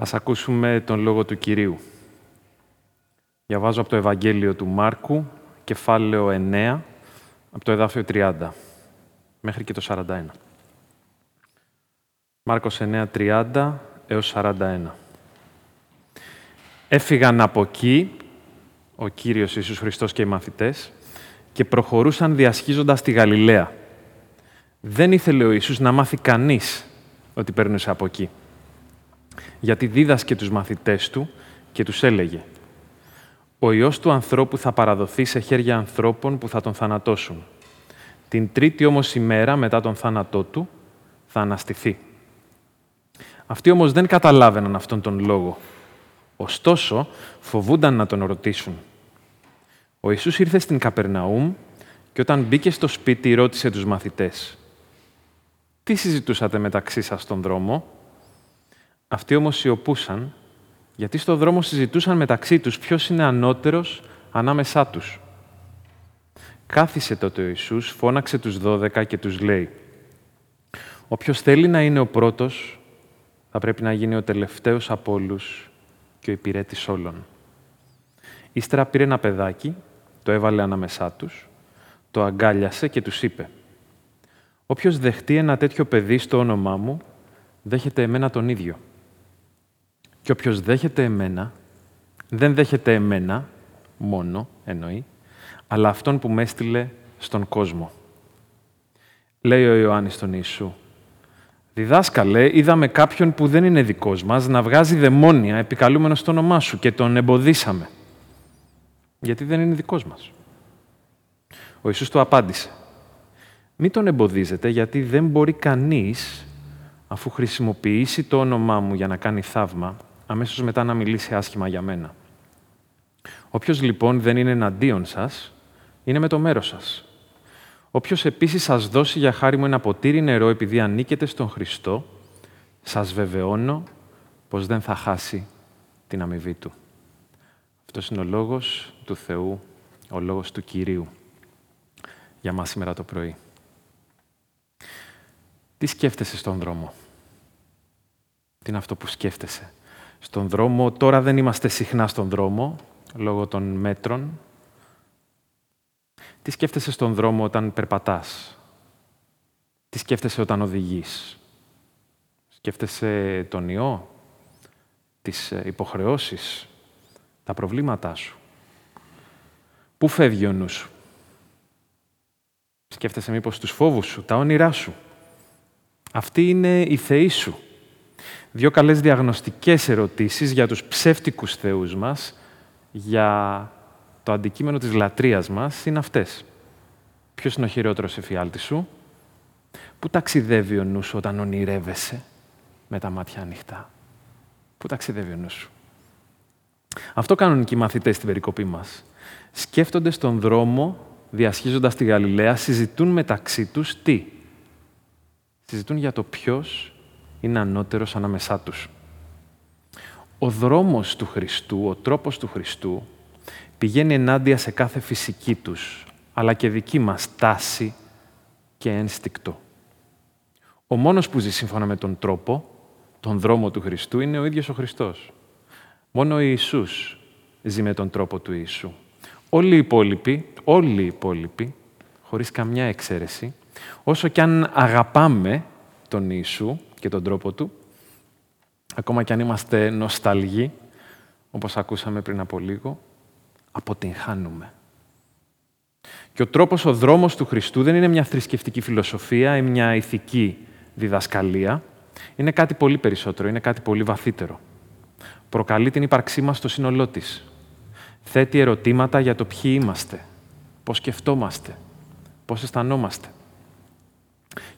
Ας ακούσουμε τον Λόγο του Κυρίου. Διαβάζω από το Ευαγγέλιο του Μάρκου, κεφάλαιο 9, από το εδάφιο 30, μέχρι και το 41. Μάρκος 9, 30 έως 41. Έφυγαν από εκεί ο Κύριος Ιησούς Χριστός και οι μαθητές και προχωρούσαν διασχίζοντας τη Γαλιλαία. Δεν ήθελε ο Ιησούς να μάθει κανείς ότι περνούσε από εκεί γιατί δίδασκε τους μαθητές του και τους έλεγε «Ο Υιός του ανθρώπου θα παραδοθεί σε χέρια ανθρώπων που θα τον θανατώσουν. Την τρίτη όμως ημέρα μετά τον θάνατό του θα αναστηθεί». Αυτοί όμως δεν καταλάβαιναν αυτόν τον λόγο. Ωστόσο, φοβούνταν να τον ρωτήσουν. Ο Ιησούς ήρθε στην Καπερναούμ και όταν μπήκε στο σπίτι ρώτησε τους μαθητές «Τι συζητούσατε μεταξύ σας στον δρόμο» Αυτοί όμως σιωπούσαν, γιατί στο δρόμο συζητούσαν μεταξύ τους ποιος είναι ανώτερος ανάμεσά τους. Κάθισε τότε ο Ιησούς, φώναξε τους δώδεκα και τους λέει «Όποιος θέλει να είναι ο πρώτος, θα πρέπει να γίνει ο τελευταίος από όλους και ο υπηρέτης όλων». Ύστερα πήρε ένα παιδάκι, το έβαλε ανάμεσά τους, το αγκάλιασε και τους είπε «Όποιος δεχτεί ένα τέτοιο παιδί στο όνομά μου, δέχεται εμένα τον ίδιο». Και όποιος δέχεται εμένα, δεν δέχεται εμένα μόνο, εννοεί, αλλά αυτόν που με έστειλε στον κόσμο. Λέει ο Ιωάννης στον Ιησού, «Διδάσκαλε, είδαμε κάποιον που δεν είναι δικός μας να βγάζει δαιμόνια επικαλούμενος στο όνομά σου και τον εμποδίσαμε. Γιατί δεν είναι δικός μας». Ο Ιησούς του απάντησε, «Μην τον εμποδίζετε, γιατί δεν μπορεί κανείς, αφού χρησιμοποιήσει το όνομά μου για να κάνει θαύμα, αμέσως μετά να μιλήσει άσχημα για μένα. Όποιος λοιπόν δεν είναι εναντίον σας, είναι με το μέρος σας. Όποιος επίσης σας δώσει για χάρη μου ένα ποτήρι νερό επειδή ανήκετε στον Χριστό, σας βεβαιώνω πως δεν θα χάσει την αμοιβή του. Αυτός είναι ο λόγος του Θεού, ο λόγος του Κυρίου για μας σήμερα το πρωί. Τι σκέφτεσαι στον δρόμο; Τι είναι αυτό που σκέφτεσαι; Στον δρόμο. Τώρα δεν είμαστε συχνά στον δρόμο, λόγω των μέτρων. Τι σκέφτεσαι στον δρόμο όταν περπατάς; Τι σκέφτεσαι όταν οδηγείς; Σκέφτεσαι τον ιό, τις ε, υποχρεώσεις, τα προβλήματά σου; Πού φεύγει ο νους σου; Σκέφτεσαι μήπως τους φόβους σου, τα όνειρά σου; Αυτή είναι η θεή σου δύο καλές διαγνωστικές ερωτήσεις για τους ψεύτικους θεούς μας, για το αντικείμενο της λατρείας μας, είναι αυτές. Ποιος είναι ο χειρότερος εφιάλτης σου; Πού ταξιδεύει ο νους όταν ονειρεύεσαι με τα μάτια ανοιχτά; Πού ταξιδεύει ο νους σου; Αυτό κάνουν και οι μαθητές στην περικοπή μας. Σκέφτονται στον δρόμο, διασχίζοντας τη Γαλιλαία, συζητούν μεταξύ τους τι; Συζητούν για το ποιος είναι ανώτερος ανάμεσά τους. Ο δρόμος του Χριστού, ο τρόπος του Χριστού, πηγαίνει ενάντια σε κάθε φυσική τους, αλλά και δική μας τάση και ένστικτο. Ο μόνος που ζει σύμφωνα με τον τρόπο, τον δρόμο του Χριστού, είναι ο ίδιος ο Χριστός. Μόνο ο Ιησούς ζει με τον τρόπο του Ιησού. Όλοι οι υπόλοιποι, όλοι οι υπόλοιποι, χωρίς καμιά εξαίρεση, όσο κι αν αγαπάμε τον Ιησού, και τον τρόπο του. Ακόμα κι αν είμαστε νοσταλγοί, όπως ακούσαμε πριν από λίγο, αποτυγχάνουμε. Και ο τρόπος, ο δρόμος του Χριστού δεν είναι μια θρησκευτική φιλοσοφία ή μια ηθική διδασκαλία. Είναι κάτι πολύ περισσότερο, είναι κάτι πολύ βαθύτερο. Προκαλεί την ύπαρξή μας στο σύνολό της. Θέτει ερωτήματα για το ποιοι είμαστε, πώς σκεφτόμαστε, πώς αισθανόμαστε.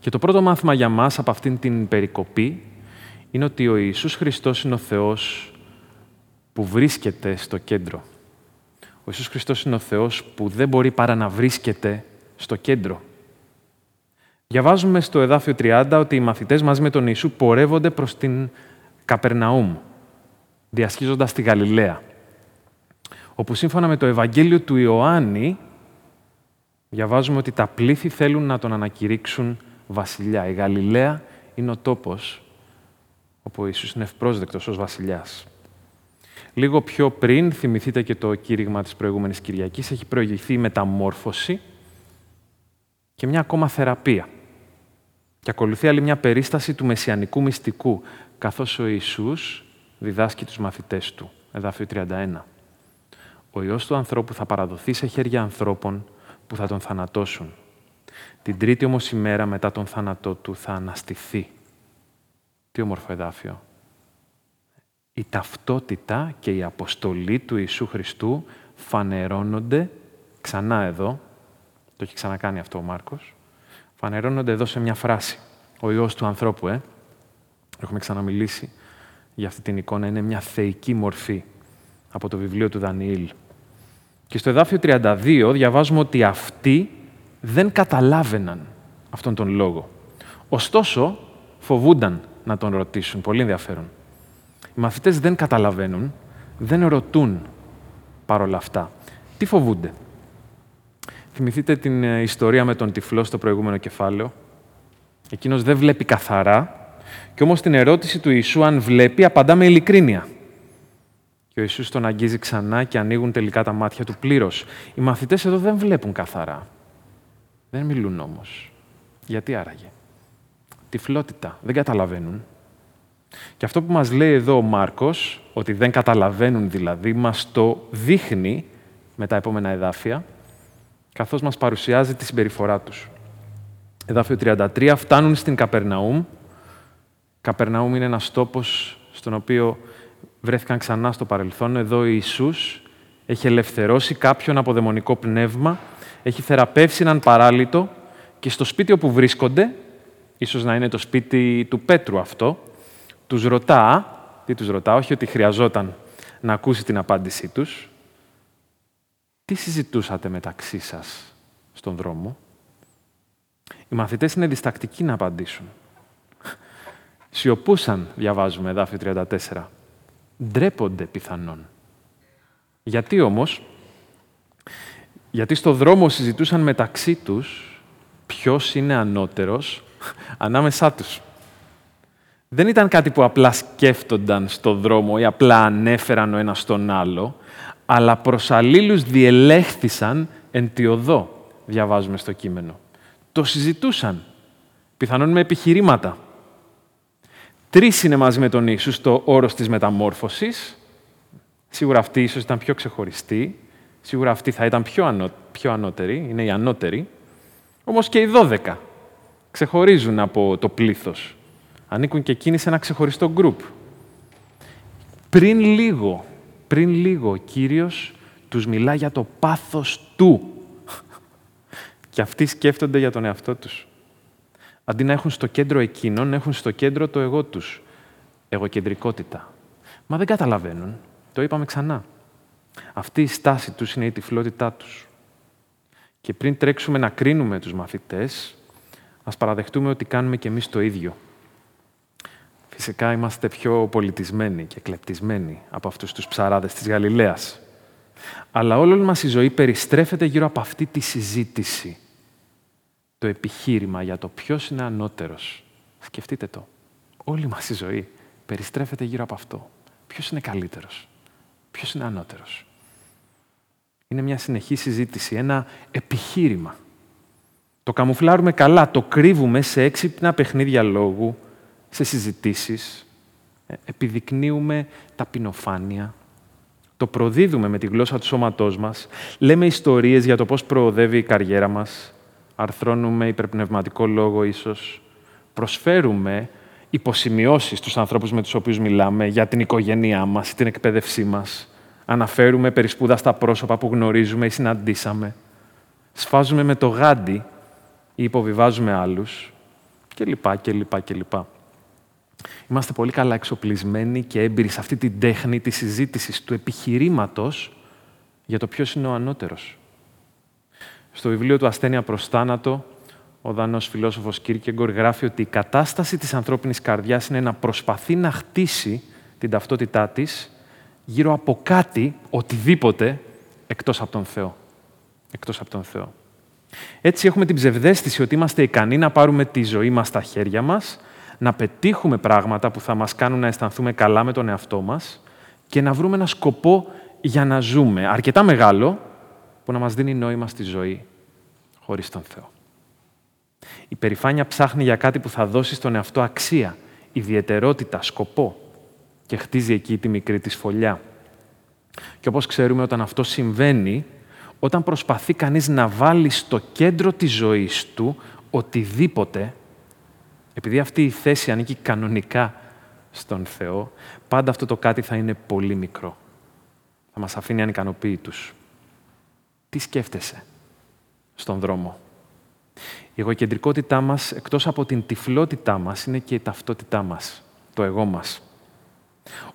Και το πρώτο μάθημα για μας από αυτήν την περικοπή είναι ότι ο Ιησούς Χριστός είναι ο Θεός που βρίσκεται στο κέντρο. Ο Ιησούς Χριστός είναι ο Θεός που δεν μπορεί παρά να βρίσκεται στο κέντρο. Διαβάζουμε στο εδάφιο 30 ότι οι μαθητές μαζί με τον Ιησού πορεύονται προς την Καπερναούμ, διασχίζοντας τη Γαλιλαία, όπου σύμφωνα με το Ευαγγέλιο του Ιωάννη διαβάζουμε ότι τα πλήθη θέλουν να τον ανακηρύξουν βασιλιά. Η Γαλιλαία είναι ο τόπος όπου ο Ιησούς είναι ευπρόσδεκτος ως βασιλιάς. Λίγο πιο πριν, θυμηθείτε και το κήρυγμα της προηγούμενης Κυριακής, έχει προηγηθεί η μεταμόρφωση και μια ακόμα θεραπεία. Και ακολουθεί άλλη μια περίσταση του μεσιανικού μυστικού, καθώς ο Ιησούς διδάσκει τους μαθητές του. Εδάφιο 31. Ο Υιός του ανθρώπου θα παραδοθεί σε χέρια ανθρώπων που θα τον θανατώσουν. Την τρίτη όμως ημέρα μετά τον θάνατό του θα αναστηθεί. Τι όμορφο εδάφιο. Η ταυτότητα και η αποστολή του Ιησού Χριστού φανερώνονται ξανά εδώ, το έχει ξανακάνει αυτό ο Μάρκος, φανερώνονται εδώ σε μια φράση. Ο Υιός του ανθρώπου, ε, έχουμε ξαναμιλήσει για αυτή την εικόνα, είναι μια θεϊκή μορφή από το βιβλίο του Δανιήλ. Και στο εδάφιο 32 διαβάζουμε ότι αυτοί δεν καταλάβαιναν αυτόν τον λόγο. Ωστόσο, φοβούνταν να τον ρωτήσουν. Πολύ ενδιαφέρον. Οι μαθητές δεν καταλαβαίνουν, δεν ρωτούν παρόλα αυτά. Τι φοβούνται; Θυμηθείτε την ε, ιστορία με τον τυφλό στο προηγούμενο κεφάλαιο; Εκείνος δεν βλέπει καθαρά και όμως την ερώτηση του Ιησού αν βλέπει απαντά με ειλικρίνεια. Και ο Ιησούς τον αγγίζει ξανά και ανοίγουν τελικά τα μάτια του πλήρως. Οι μαθητές εδώ δεν βλέπουν καθαρά. Δεν μιλούν όμως. Γιατί άραγε; Τυφλότητα. Δεν καταλαβαίνουν. Και αυτό που μας λέει εδώ ο Μάρκος, ότι δεν καταλαβαίνουν δηλαδή, μας το δείχνει με τα επόμενα εδάφια, καθώς μας παρουσιάζει τη συμπεριφορά τους. Εδάφιο 33, φτάνουν στην Καπερναούμ. Καπερναούμ είναι ένας τόπος στον οποίο βρέθηκαν ξανά στο παρελθόν. Εδώ ο Ιησούς έχει ελευθερώσει κάποιον από δαιμονικό πνεύμα, έχει θεραπεύσει έναν παράλυτο και στο σπίτι όπου βρίσκονται, ίσως να είναι το σπίτι του Πέτρου αυτό, τους ρωτά, τι τους ρωτά, όχι ότι χρειαζόταν να ακούσει την απάντησή τους, τι συζητούσατε μεταξύ σας στον δρόμο; Οι μαθητές είναι διστακτικοί να απαντήσουν. Σιωπούσαν, διαβάζουμε, εδάφιο 34. Ντρέπονται πιθανόν. Γιατί όμως, γιατί στο δρόμο συζητούσαν μεταξύ τους ποιος είναι ανώτερος ανάμεσά τους. Δεν ήταν κάτι που απλά σκέφτονταν στο δρόμο ή απλά ανέφεραν ο ένας στον άλλο, αλλά προς αλλήλους διελέχθησαν εν τη οδό, διαβάζουμε στο κείμενο. Το συζητούσαν, πιθανόν με επιχειρήματα. Τρεις είναι μαζί με τον Ιησούς στο όρος της μεταμόρφωσης. Σίγουρα αυτή ίσως ήταν πιο ξεχωριστή. Σίγουρα αυτή θα ήταν πιο, ανώ, πιο ανώτερη, είναι η ανώτερη. Όμως και οι δώδεκα ξεχωρίζουν από το πλήθος. Ανήκουν και εκείνοι σε ένα ξεχωριστό γκρουπ. Πριν λίγο, πριν λίγο, ο Κύριος τους μιλά για το πάθος Του. Και αυτοί σκέφτονται για τον εαυτό τους. Αντί να έχουν στο κέντρο εκείνον, έχουν στο κέντρο το εγώ τους. Εγωκεντρικότητα. Μα δεν καταλαβαίνουν. Το είπαμε ξανά. Αυτή η στάση τους είναι η τυφλότητά τους. Και πριν τρέξουμε να κρίνουμε τους μαθητές, ας παραδεχτούμε ότι κάνουμε και εμείς το ίδιο. Φυσικά είμαστε πιο πολιτισμένοι και κλεπτισμένοι από αυτούς τους ψαράδες της Γαλιλαίας. Αλλά όλη μας η ζωή περιστρέφεται γύρω από αυτή τη συζήτηση. Το επιχείρημα για το ποιος είναι ανώτερος. Σκεφτείτε το. Όλη μας η ζωή περιστρέφεται γύρω από αυτό. Ποιος είναι καλύτερος. Ποιος είναι ανώτερος. Είναι μια συνεχή συζήτηση, ένα επιχείρημα. Το καμουφλάρουμε καλά, το κρύβουμε σε έξυπνα παιχνίδια λόγου, σε συζητήσεις, ε, επιδεικνύουμε ταπεινοφάνεια, το προδίδουμε με τη γλώσσα του σώματός μας, λέμε ιστορίες για το πώς προοδεύει η καριέρα μας, αρθρώνουμε υπερπνευματικό λόγο ίσως, προσφέρουμε υποσημειώσεις στους ανθρώπους με τους οποίους μιλάμε για την οικογένειά μας, την εκπαίδευσή μας, αναφέρουμε περισπούδαστα πρόσωπα που γνωρίζουμε ή συναντήσαμε, σφάζουμε με το γάντι ή υποβιβάζουμε άλλους, κλπ. κλπ, κλπ. Είμαστε πολύ καλά εξοπλισμένοι και έμπειροι σε αυτή την τέχνη της συζήτησης του επιχειρήματος για το ποιος είναι ο ανώτερος. Στο βιβλίο του «Ασθένεια προς θάνατο», ο Δανός φιλόσοφος Κίρκεγκορ γράφει ότι η κατάσταση της ανθρώπινης καρδιάς είναι να προσπαθεί να χτίσει την ταυτότητά της γύρω από κάτι, οτιδήποτε, εκτός από τον Θεό. Εκτός από τον Θεό. Έτσι έχουμε την ψευδέστηση ότι είμαστε ικανοί να πάρουμε τη ζωή μας στα χέρια μας να πετύχουμε πράγματα που θα μας κάνουν να αισθανθούμε καλά με τον εαυτό μας και να βρούμε ένα σκοπό για να ζούμε, αρκετά μεγάλο, που να μας δίνει νόημα στη ζωή χωρίς τον Θεό. Η περηφάνεια ψάχνει για κάτι που θα δώσει στον εαυτό αξία, ιδιαιτερότητα, σκοπό και χτίζει εκεί τη μικρή της φωλιά. Και όπως ξέρουμε, όταν αυτό συμβαίνει, όταν προσπαθεί κανείς να βάλει στο κέντρο της ζωής του οτιδήποτε, επειδή αυτή η θέση ανήκει κανονικά στον Θεό, πάντα αυτό το κάτι θα είναι πολύ μικρό. Θα μας αφήνει ανικανοποίητους. Τι σκέφτεσαι στον δρόμο; Η εγωκεντρικότητά μας, εκτός από την τυφλότητά μας, είναι και η ταυτότητά μας, το εγώ μας.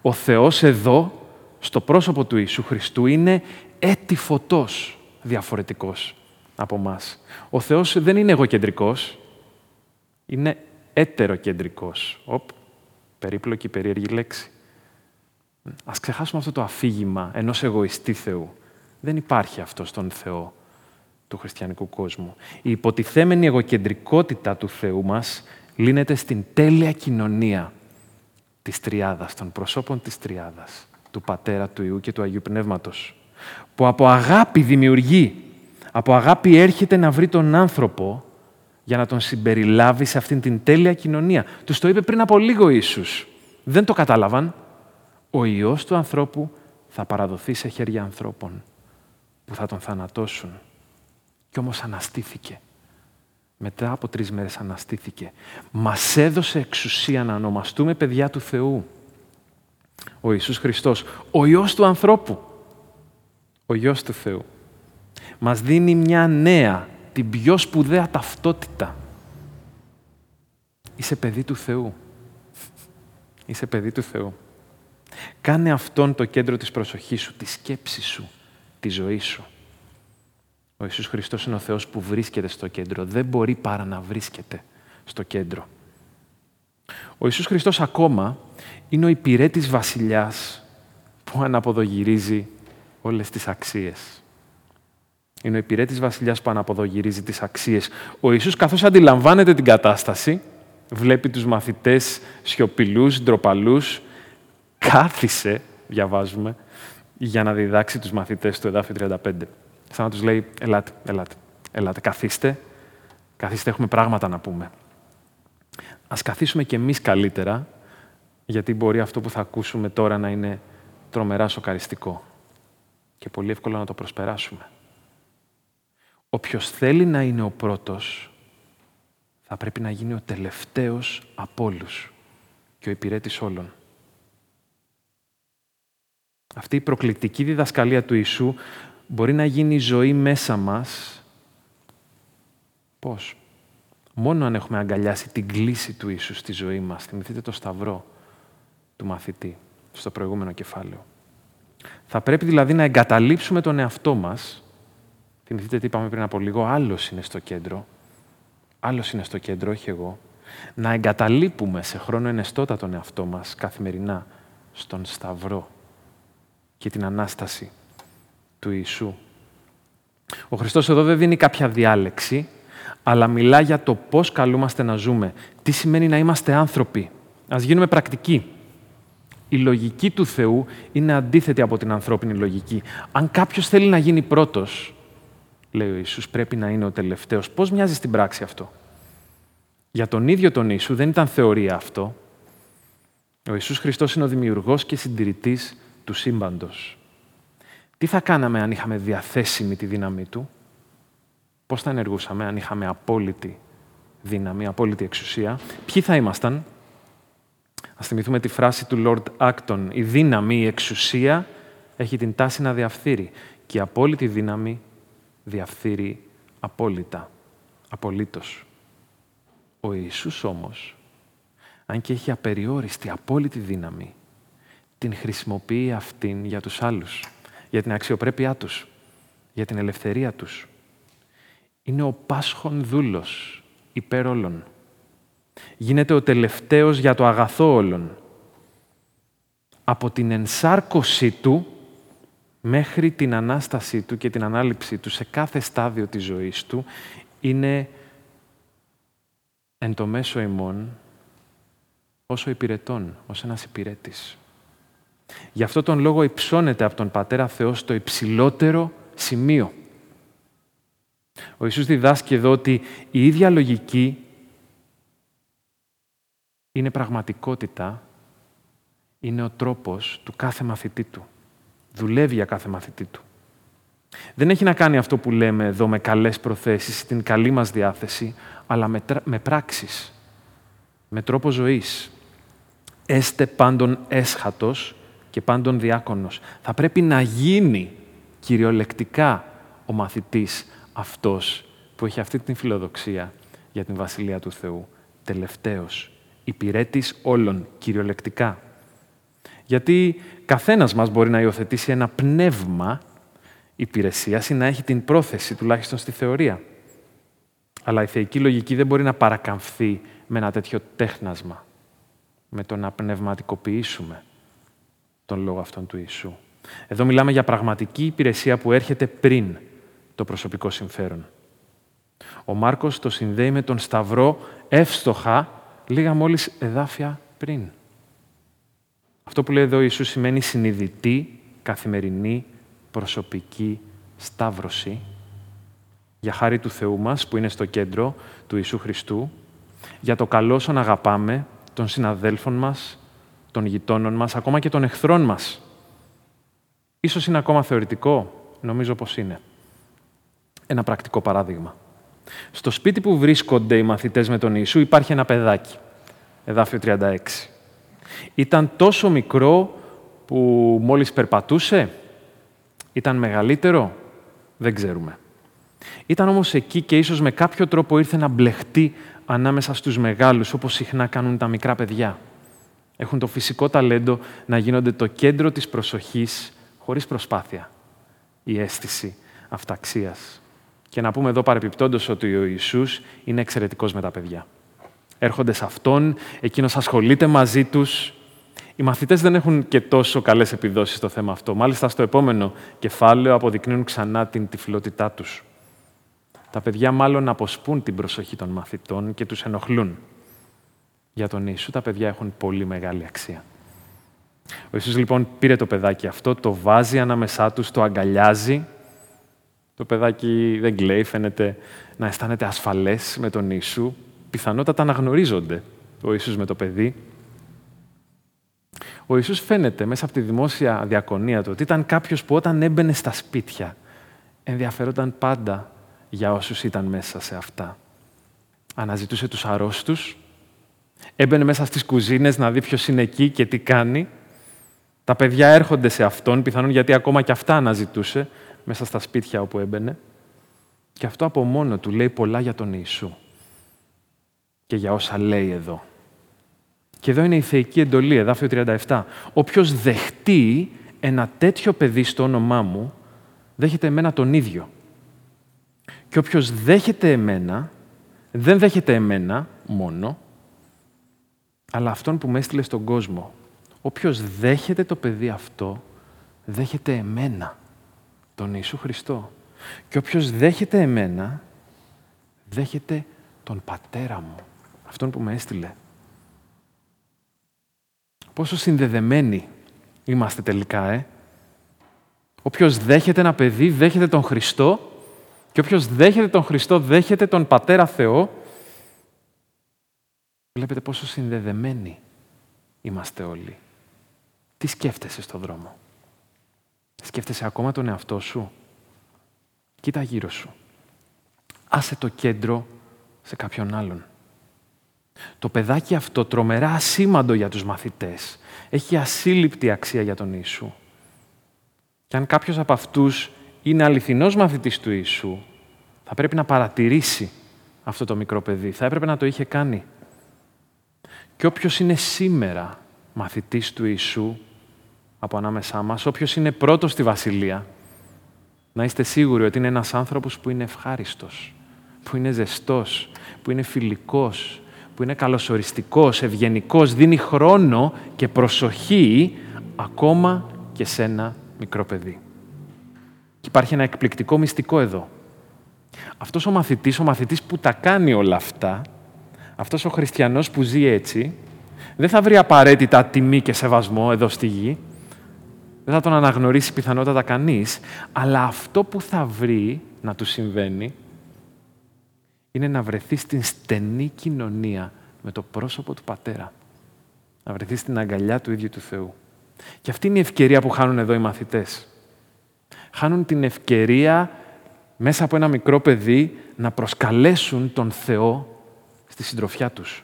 Ο Θεός εδώ, στο πρόσωπο του Ιησού Χριστού, είναι έτη φωτός διαφορετικός από μας. Ο Θεός δεν είναι εγωκεντρικός, είναι έτεροκεντρικός. Οπ, περίπλοκη, περίεργη λέξη. Ας ξεχάσουμε αυτό το αφήγημα ενός εγωιστή Θεού. Δεν υπάρχει αυτό στον Θεό του χριστιανικού κόσμου. Η υποτιθέμενη εγωκεντρικότητα του Θεού μας λύνεται στην τέλεια κοινωνία της Τριάδας, των προσώπων της Τριάδας, του Πατέρα, του Ιού και του Αγίου Πνεύματος, που από αγάπη δημιουργεί, από αγάπη έρχεται να βρει τον άνθρωπο για να τον συμπεριλάβει σε αυτήν την τέλεια κοινωνία. Τους το είπε πριν από λίγο Ιησούς. Δεν το κατάλαβαν. Ο Υιός του ανθρώπου θα παραδοθεί σε χέρια ανθρώπων που θα τον θανατώσουν. Κι όμως αναστήθηκε. Μετά από τρεις μέρες αναστήθηκε. Μας έδωσε εξουσία να ονομαστούμε παιδιά του Θεού. Ο Ιησούς Χριστός, ο Υιός του ανθρώπου, ο Υιός του Θεού. Μας δίνει μια νέα, την πιο σπουδαία ταυτότητα. Είσαι παιδί του Θεού. Είσαι παιδί του Θεού. Κάνε αυτόν το κέντρο της προσοχής σου, τη σκέψη σου, τη ζωή σου. Ο Ιησούς Χριστός είναι ο Θεός που βρίσκεται στο κέντρο. Δεν μπορεί παρά να βρίσκεται στο κέντρο. Ο Ιησούς Χριστός ακόμα είναι ο υπηρέτης βασιλιάς που αναποδογυρίζει όλες τις αξίες. Είναι ο υπηρέτης βασιλιάς που αναποδογυρίζει τις αξίες. Ο Ιησούς καθώς αντιλαμβάνεται την κατάσταση, βλέπει τους μαθητές σιωπηλούς, ντροπαλούς, κάθισε, διαβάζουμε, για να διδάξει τους μαθητές του εδάφιου 35 σαν να τους λέει, ελάτε, ελάτε, ελάτε, καθίστε, καθίστε, έχουμε πράγματα να πούμε. Ας καθίσουμε κι εμείς καλύτερα, γιατί μπορεί αυτό που θα ακούσουμε τώρα να είναι τρομερά σοκαριστικό και πολύ εύκολο να το προσπεράσουμε. Όποιος θέλει να είναι ο πρώτος, θα πρέπει να γίνει ο τελευταίος από όλους και ο υπηρέτης όλων. Αυτή η προκλητική διδασκαλία του Ιησού μπορεί να γίνει ζωή μέσα μας. Πώς; Μόνο αν έχουμε αγκαλιάσει την κλίση του Ιησού στη ζωή μας. Θυμηθείτε το σταυρό του μαθητή στο προηγούμενο κεφάλαιο. Θα πρέπει δηλαδή να εγκαταλείψουμε τον εαυτό μας. Θυμηθείτε τι είπαμε πριν από λίγο. Άλλος είναι στο κέντρο. Άλλος είναι στο κέντρο, όχι εγώ. Να εγκαταλείπουμε σε χρόνο ενεστώτα τον εαυτό μας καθημερινά στον Σταυρό και την Ανάσταση του Ιησού. Ο Χριστός εδώ δεν δίνει κάποια διάλεξη, αλλά μιλά για το πώς καλούμαστε να ζούμε. Τι σημαίνει να είμαστε άνθρωποι. Ας γίνουμε πρακτικοί. Η λογική του Θεού είναι αντίθετη από την ανθρώπινη λογική. Αν κάποιος θέλει να γίνει πρώτος, λέει ο Ιησούς, πρέπει να είναι ο τελευταίος. Πώς μοιάζει στην πράξη αυτό; Για τον ίδιο τον Ιησού δεν ήταν θεωρία αυτό. Ο Ιησούς Χριστός είναι ο δημιουργός και συντηρητής του σύμπαντος. Τι θα κάναμε αν είχαμε διαθέσιμη τη δύναμή του, πώς θα ενεργούσαμε αν είχαμε απόλυτη δύναμη, απόλυτη εξουσία, ποιοι θα ήμασταν; Ας θυμηθούμε τη φράση του Lord Acton, η δύναμη, η εξουσία έχει την τάση να διαφθείρει και η απόλυτη δύναμη διαφθείρει απόλυτα, απολύτως. Ο Ιησούς όμως, αν και έχει απεριόριστη, απόλυτη δύναμη, την χρησιμοποιεί αυτήν για τους άλλους για την αξιοπρέπειά τους, για την ελευθερία τους. Είναι ο πάσχον δούλος υπέρ όλων. Γίνεται ο τελευταίος για το αγαθό όλων. Από την ενσάρκωσή του μέχρι την Ανάστασή του και την ανάληψή του σε κάθε στάδιο της ζωής του είναι εν το μέσο ημών όσο υπηρετών, ως ένας υπηρέτης. Γι' αυτό τον λόγο υψώνεται από τον Πατέρα Θεός στο υψηλότερο σημείο. Ο Ιησούς διδάσκει εδώ ότι η ίδια λογική είναι πραγματικότητα, είναι ο τρόπος του κάθε μαθητή του. Δουλεύει για κάθε μαθητή του. Δεν έχει να κάνει αυτό που λέμε εδώ με καλές προθέσεις, την καλή μας διάθεση, αλλά με, με πράξεις, με τρόπο ζωής. Έστε πάντων έσχατος και πάντων διάκονος. Θα πρέπει να γίνει κυριολεκτικά ο μαθητής αυτός που έχει αυτή την φιλοδοξία για την Βασιλεία του Θεού. Τελευταίος, υπηρέτης όλων, κυριολεκτικά. Γιατί καθένας μας μπορεί να υιοθετήσει ένα πνεύμα υπηρεσίας ή να έχει την πρόθεση, τουλάχιστον στη θεωρία. Αλλά η θεϊκή λογική δεν μπορεί να παρακαμφθεί με ένα τέτοιο τέχνασμα, με το να πνευματικοποιήσουμε τον λόγο αυτόν του Ιησού. Εδώ μιλάμε για πραγματική υπηρεσία που έρχεται πριν το προσωπικό συμφέρον. Ο Μάρκος το συνδέει με τον Σταυρό εύστοχα λίγα μόλις εδάφια πριν. Αυτό που λέει εδώ ο Ιησούς σημαίνει συνειδητή, καθημερινή, προσωπική σταύρωση για χάρη του Θεού μας που είναι στο κέντρο του Ιησού Χριστού, για το καλό όσων αγαπάμε, των συναδέλφων μας, των γειτόνων μας, ακόμα και των εχθρών μας. Ίσως είναι ακόμα θεωρητικό, νομίζω πως είναι. Ένα πρακτικό παράδειγμα. Στο σπίτι που βρίσκονται οι μαθητές με τον Ιησού υπάρχει ένα παιδάκι, εδάφιο 36. Ήταν τόσο μικρό που μόλις περπατούσε, ήταν μεγαλύτερο, δεν ξέρουμε. Ήταν όμως εκεί και ίσως με κάποιο τρόπο ήρθε να μπλεχτεί ανάμεσα στους μεγάλους, όπως συχνά κάνουν τα μικρά παιδιά. Έχουν το φυσικό ταλέντο να γίνονται το κέντρο της προσοχής χωρίς προσπάθεια. Η αίσθηση αυταξίας. Και να πούμε εδώ παρεπιπτόντως ότι ο Ιησούς είναι εξαιρετικός με τα παιδιά. Έρχονται σε Αυτόν, εκείνος ασχολείται μαζί τους. Οι μαθητές δεν έχουν και τόσο καλές επιδόσεις στο θέμα αυτό. Μάλιστα στο επόμενο κεφάλαιο αποδεικνύουν ξανά την τυφλότητά τους. Τα παιδιά μάλλον αποσπούν την προσοχή των μαθητών και τους ενοχλούν. Για τον Ιησού τα παιδιά έχουν πολύ μεγάλη αξία. Ο Ιησούς λοιπόν πήρε το παιδάκι αυτό, το βάζει ανάμεσά τους, το αγκαλιάζει. Το παιδάκι δεν κλαίει, φαίνεται να αισθάνεται ασφαλές με τον Ιησού. Πιθανότατα αναγνωρίζονται ο Ιησούς με το παιδί. Ο Ιησούς φαίνεται μέσα από τη δημόσια διακονία του ότι ήταν κάποιος που όταν έμπαινε στα σπίτια ενδιαφερόταν πάντα για όσους ήταν μέσα σε αυτά. Αναζητούσε τους αρρώστους, έμπαινε μέσα στις κουζίνες να δει ποιος είναι εκεί και τι κάνει. Τα παιδιά έρχονται σε αυτόν, πιθανόν γιατί ακόμα και αυτά αναζητούσε μέσα στα σπίτια όπου έμπαινε. Και αυτό από μόνο του λέει πολλά για τον Ιησού και για όσα λέει εδώ. Και εδώ είναι η θεϊκή εντολή, εδάφιο 37. Όποιος δεχτεί ένα τέτοιο παιδί στο όνομά μου, δέχεται εμένα τον ίδιο. Και όποιος δέχεται εμένα, δεν δέχεται εμένα μόνο, αλλά αυτόν που με έστειλε στον κόσμο. Όποιος δέχεται το παιδί αυτό, δέχεται εμένα, τον Ιησού Χριστό. Και όποιος δέχεται εμένα, δέχεται τον Πατέρα μου, αυτόν που με έστειλε. Πόσο συνδεδεμένοι είμαστε τελικά, ε; Όποιος δέχεται ένα παιδί, δέχεται τον Χριστό και όποιος δέχεται τον Χριστό, δέχεται τον Πατέρα Θεό. Βλέπετε πόσο συνδεδεμένοι είμαστε όλοι. Τι σκέφτεσαι στον δρόμο; Σκέφτεσαι ακόμα τον εαυτό σου; Κοίτα γύρω σου. Άσε το κέντρο σε κάποιον άλλον. Το παιδάκι αυτό τρομερά ασήμαντο για τους μαθητές. Έχει ασύλληπτη αξία για τον Ιησού. Και αν κάποιος από αυτούς είναι αληθινός μαθητής του Ιησού, θα πρέπει να παρατηρήσει αυτό το μικρό παιδί. Θα έπρεπε να το είχε κάνει. Και όποιος είναι σήμερα μαθητής του Ιησού από ανάμεσά μας, όποιος είναι πρώτος στη Βασιλεία, να είστε σίγουροι ότι είναι ένας άνθρωπος που είναι ευχάριστος, που είναι ζεστός, που είναι φιλικός, που είναι καλωσοριστικός, ευγενικός, δίνει χρόνο και προσοχή ακόμα και σε ένα μικρό παιδί. Και υπάρχει ένα εκπληκτικό μυστικό εδώ. Αυτός ο μαθητής, ο μαθητής που τα κάνει όλα αυτά, αυτός ο χριστιανός που ζει έτσι, Δεν θα βρει απαραίτητα τιμή και σεβασμό εδώ στη γη. Δεν θα τον αναγνωρίσει πιθανότατα κανείς. Αλλά αυτό που θα βρει να του συμβαίνει είναι να βρεθεί στην στενή κοινωνία με το πρόσωπο του Πατέρα. Να βρεθεί στην αγκαλιά του ίδιου του Θεού. Και αυτή είναι η ευκαιρία που χάνουν εδώ οι μαθητές. Χάνουν την ευκαιρία μέσα από ένα μικρό παιδί να προσκαλέσουν τον Θεό στη συντροφιά τους.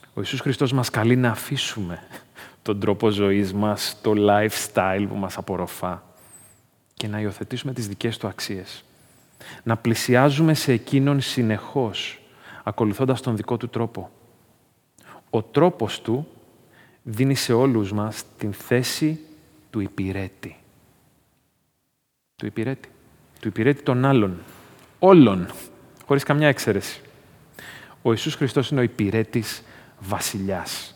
Ο Ιησούς Χριστός μας καλεί να αφήσουμε τον τρόπο ζωής μας, το lifestyle που μας απορροφά και να υιοθετήσουμε τις δικές του αξίες. Να πλησιάζουμε σε Εκείνον συνεχώς, ακολουθώντας τον δικό του τρόπο. Ο τρόπος του δίνει σε όλους μας την θέση του υπηρέτη. Του υπηρέτη. Του υπηρέτη των άλλων. Όλων. Χωρίς καμιά εξαίρεση. Ο Ιησούς Χριστός είναι ο υπηρέτης βασιλιάς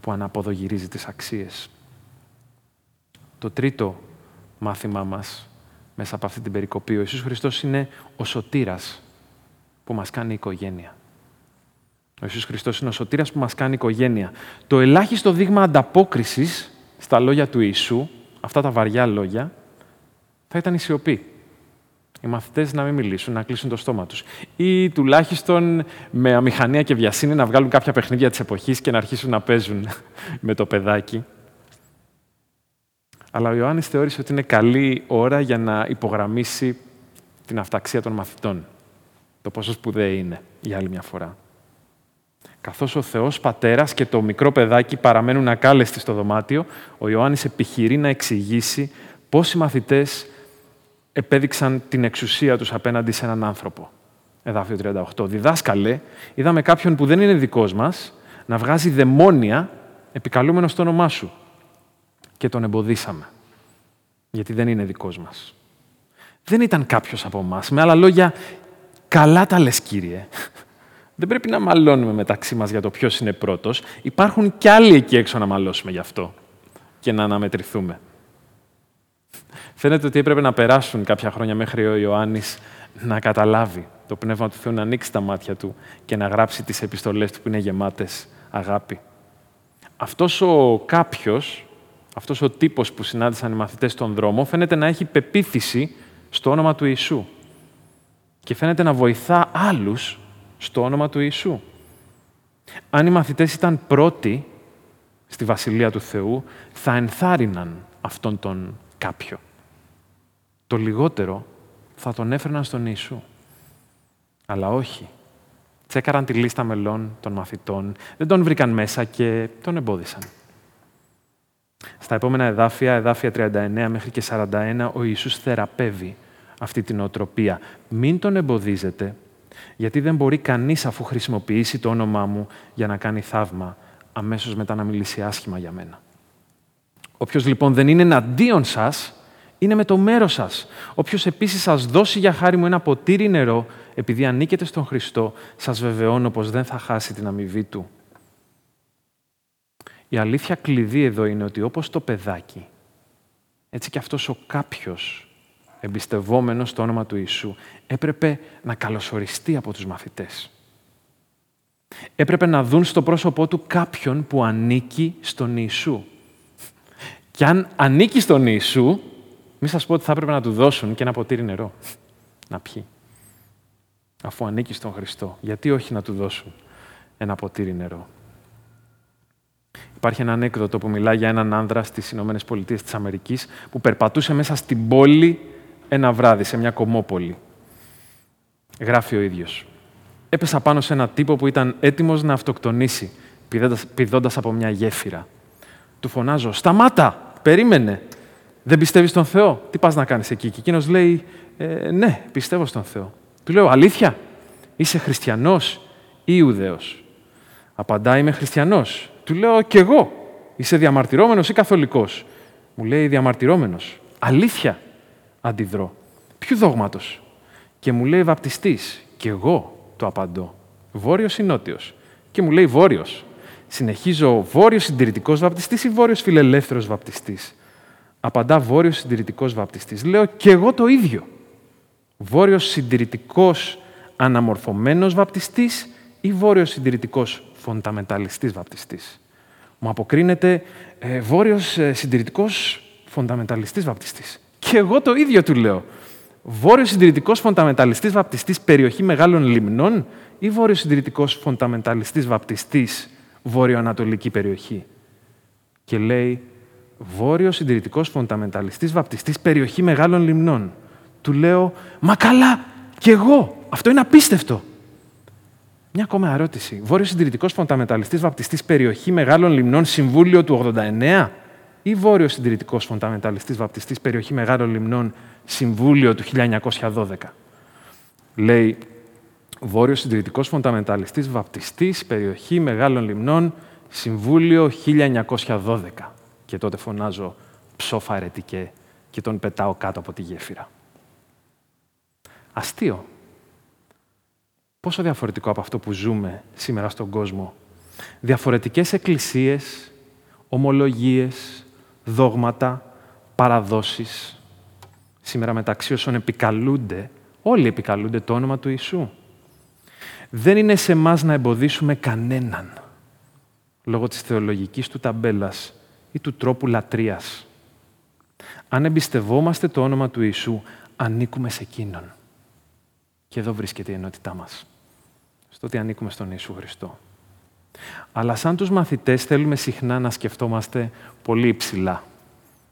που αναποδογυρίζει τις αξίες. Το τρίτο μάθημά μας μέσα από αυτή την περικοπή, ο Ιησούς Χριστός είναι ο σωτήρας που μας κάνει οικογένεια. Ο Ιησούς Χριστός είναι ο σωτήρας που μας κάνει οικογένεια. Το ελάχιστο δείγμα ανταπόκρισης στα λόγια του Ιησού, αυτά τα βαριά λόγια, θα ήταν η σιωπή. Οι μαθητές να μην μιλήσουν, να κλείσουν το στόμα τους. Ή τουλάχιστον με αμηχανία και βιασύνη να βγάλουν κάποια παιχνίδια της εποχής και να αρχίσουν να παίζουν με το παιδάκι. Αλλά ο Ιωάννης θεώρησε ότι είναι καλή ώρα για να υπογραμμίσει την αυταξία των μαθητών. Το πόσο σπουδαίοι είναι, για άλλη μια φορά. Καθώς ο Θεός Πατέρας και το μικρό παιδάκι παραμένουν ακάλεστοι στο δωμάτιο, ο Ιωάννης επιχειρεί να εξηγήσει πώς οι μαθητές επέδειξαν την εξουσία τους απέναντι σε έναν άνθρωπο. Εδάφιο 38. Διδάσκαλε, είδαμε κάποιον που δεν είναι δικός μας να βγάζει δαιμόνια επικαλούμενος στο όνομά σου και τον εμποδίσαμε. Γιατί δεν είναι δικός μας. Δεν ήταν κάποιος από εμάς. Με άλλα λόγια, καλά τα λες, Κύριε. Δεν πρέπει να μαλώνουμε μεταξύ μας για το ποιος είναι πρώτος. Υπάρχουν κι άλλοι εκεί έξω να μαλώσουμε γι' αυτό και να αναμετρηθούμε. Φαίνεται ότι έπρεπε να περάσουν κάποια χρόνια μέχρι ο Ιωάννης να καταλάβει το Πνεύμα του Θεού, να ανοίξει τα μάτια του και να γράψει τις επιστολές του που είναι γεμάτες αγάπη. Αυτός ο κάποιος, αυτός ο τύπος που συνάντησαν οι μαθητές στον δρόμο, φαίνεται να έχει πεποίθηση στο όνομα του Ιησού. Και φαίνεται να βοηθά άλλους στο όνομα του Ιησού. Αν οι μαθητές ήταν πρώτοι στη Βασιλεία του Θεού, θα ενθάρρυναν αυτόν τον κάποιο. Το λιγότερο θα τον έφερναν στον Ιησού. Αλλά όχι. Τσέκαραν τη λίστα μελών των μαθητών, δεν τον βρήκαν μέσα και τον εμπόδισαν. Στα επόμενα εδάφια, εδάφια 39 μέχρι και 41, ο Ιησούς θεραπεύει αυτή την οτροπία. Μην τον εμποδίζετε, γιατί δεν μπορεί κανείς αφού χρησιμοποιήσει το όνομά μου για να κάνει θαύμα, αμέσως μετά να μιλήσει άσχημα για μένα. Όποιος λοιπόν δεν είναι εναντίον σας, είναι με το μέρος σας. Όποιος επίσης σας δώσει για χάρη μου ένα ποτήρι νερό, επειδή ανήκετε στον Χριστό, σας βεβαιώνω πως δεν θα χάσει την αμοιβή του. Η αλήθεια κλειδί εδώ είναι ότι όπως το παιδάκι, έτσι και αυτός ο κάποιος εμπιστευόμενος στο όνομα του Ιησού, έπρεπε να καλωσοριστεί από τους μαθητές. Έπρεπε να δουν στο πρόσωπό του κάποιον που ανήκει στον Ιησού. Και αν ανήκει στον Ιησού, μην σας πω ότι θα έπρεπε να του δώσουν και ένα ποτήρι νερό να πιει. Αφού ανήκει στον Χριστό. Γιατί όχι να του δώσουν ένα ποτήρι νερό; Υπάρχει ένα ανέκδοτο που μιλάει για έναν άνδρα στις Ηνωμένες Πολιτείες της Αμερικής που περπατούσε μέσα στην πόλη ένα βράδυ, σε μια κομμόπολη. Γράφει ο ίδιος. Έπεσα πάνω σε ένα τύπο που ήταν έτοιμος να αυτοκτονήσει, πηδώντας από μια γέφυρα. Του φωνάζω «Σταμάτα! Περίμενε! Δεν πιστεύεις στον Θεό; Τι πας να κάνεις εκεί; Και εκείνος λέει, ε, Ναι, πιστεύω στον Θεό. Του λέω, Αλήθεια, είσαι χριστιανός ή Ιουδαίος; Απαντά, Είμαι χριστιανός. Του λέω, Κι εγώ; Είσαι διαμαρτυρόμενος ή καθολικός; Μου λέει, Διαμαρτυρόμενος. Αλήθεια, αντιδρώ. Ποιου δόγματος; Και μου λέει, Βαπτιστής. Και εγώ; Το απαντώ. Βόρειος ή νότιος; Και μου λέει, Βόρειος. Συνεχίζω, Βόρειος συντηρητικός βαπτιστής ή Βόρειος φιλελεύθερος βαπτιστής; Απαντά βόρειος συντηρητικός βαπτιστή. Λέω και εγώ το ίδιο. Βόρειος συντηρητικός αναμορφωμένος βαπτιστή ή βόρειος συντηρητικός φονταμεταλιστής βαπτιστής. Μου αποκρίνεται ε, βόρειος ε, συντηρητικός φονταμεταλιστής βαπτιστής. Και εγώ το ίδιο του λέω. Βόρειος συντηρητικός φονταμεταλιστής βαπτιστής περιοχή μεγάλων λιμνών ή βόρειος συντηρητικός φονταμεταλιστής βαπτιστής βορειοανατολική περιοχή. Και λέει βόρειος συντηρητικός φονταμεταλιστής βαπτιστής περιοχή μεγάλων λιμνών. Του λέω, μα καλά, κι εγώ. Αυτό είναι απίστευτο. Μια ακόμα ερώτηση. Βόρειος συντηρητικός φονταμεταλιστή βαπτιστής περιοχή Μεγάλων Λιμνών Συμβούλιο του 89 ή Βόρειος συντηρητικός φονταμεταλιστή βαπτιστής περιοχή Μεγάλων Λιμνών Συμβούλιο του 1912. Λέει Βόρειος συντηρητικός φονταμεταλιστή βαπτιστής περιοχή Μεγάλων Λιμνών Συμβούλιο 1912. Και τότε φωνάζω ψόφα αρετικέ και τον πετάω κάτω από τη γέφυρα. Αστείο. Πόσο διαφορετικό από αυτό που ζούμε σήμερα στον κόσμο. Διαφορετικές εκκλησίες, ομολογίες, δόγματα, παραδόσεις. Σήμερα μεταξύ όσων επικαλούνται, όλοι επικαλούνται το όνομα του Ιησού. Δεν είναι σε μας να εμποδίσουμε κανέναν λόγω της θεολογικής του ταμπέλας ή του τρόπου λατρείας. Αν εμπιστευόμαστε το όνομα του Ιησού, ανήκουμε σε Εκείνον. Και εδώ βρίσκεται η ενότητά μας στο ότι ανήκουμε στον Ιησού Χριστό. Αλλά σαν τους μαθητές θέλουμε συχνά να σκεφτόμαστε πολύ υψηλά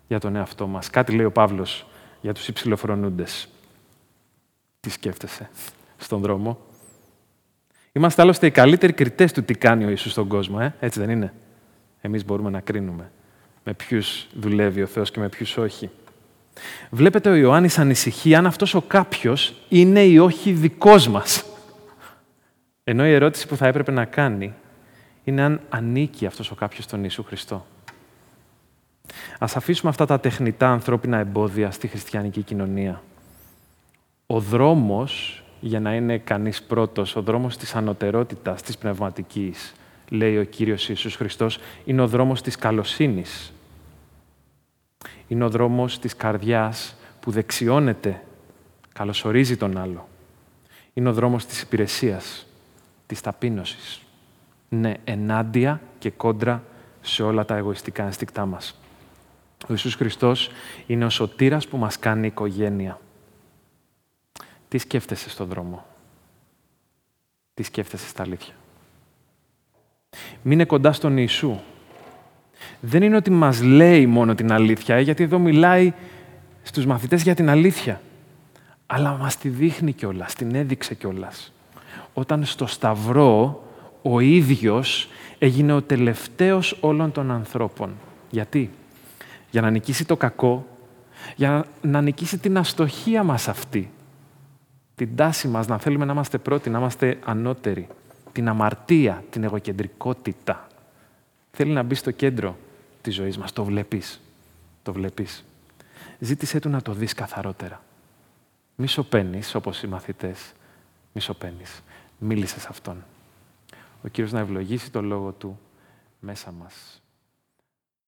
για τον εαυτό μας. Κάτι λέει ο Παύλος για τους υψηλοφρονούντες. Τι σκέφτεσαι στον δρόμο; Είμαστε άλλωστε οι καλύτεροι κριτές του τι κάνει ο Ιησούς στον κόσμο. Ε; Έτσι δεν είναι; Εμείς μπορούμε να κρίνουμε με ποιους δουλεύει ο Θεός και με ποιους όχι. Βλέπετε ο Ιωάννης ανησυχεί αν αυτός ο κάποιος είναι ή όχι δικός μας. Ενώ η ερώτηση που θα έπρεπε να κάνει είναι αν ανήκει αυτός ο κάποιος στον Ιησού Χριστό. Ας αφήσουμε αυτά τα τεχνητά ανθρώπινα εμπόδια στη χριστιανική κοινωνία. Ο δρόμος για να είναι κανείς πρώτος, ο δρόμος της ανωτερότητας, της πνευματικής, λέει ο Κύριος Ιησούς Χριστός, είναι ο δρόμος της καλοσύνης. Είναι ο δρόμος της καρδιάς που δεξιώνεται, καλωσορίζει τον άλλο. Είναι ο δρόμος της υπηρεσίας της ταπείνωσης. Ναι, ενάντια και κόντρα σε όλα τα εγωιστικά ενστικτά μας. Ο Ιησούς Χριστός είναι ο σωτήρας που μας κάνει οικογένεια. Τι σκέφτεσαι στον δρόμο; Τι σκέφτεσαι στα αλήθεια; Μείνε κοντά στον Ιησού. Δεν είναι ότι μας λέει μόνο την αλήθεια, ε, γιατί εδώ μιλάει στους μαθητές για την αλήθεια. Αλλά μας τη δείχνει κιόλας, την έδειξε κιόλας όταν στο Σταυρό ο ίδιος έγινε ο τελευταίος όλων των ανθρώπων. Γιατί; Για να νικήσει το κακό, για να νικήσει την αστοχία μας αυτή, την τάση μας να θέλουμε να είμαστε πρώτοι, να είμαστε ανώτεροι, την αμαρτία, την εγωκεντρικότητα. Θέλει να μπει στο κέντρο της ζωής μας. Το βλέπεις. Το βλέπεις. Ζήτησέ του να το δεις καθαρότερα. Μη σωπαίνεις, όπως οι μαθητές. Μη σωπαίνεις μίλησες σε Αυτόν. Ο Κύριος να ευλογήσει το Λόγο Του μέσα μας.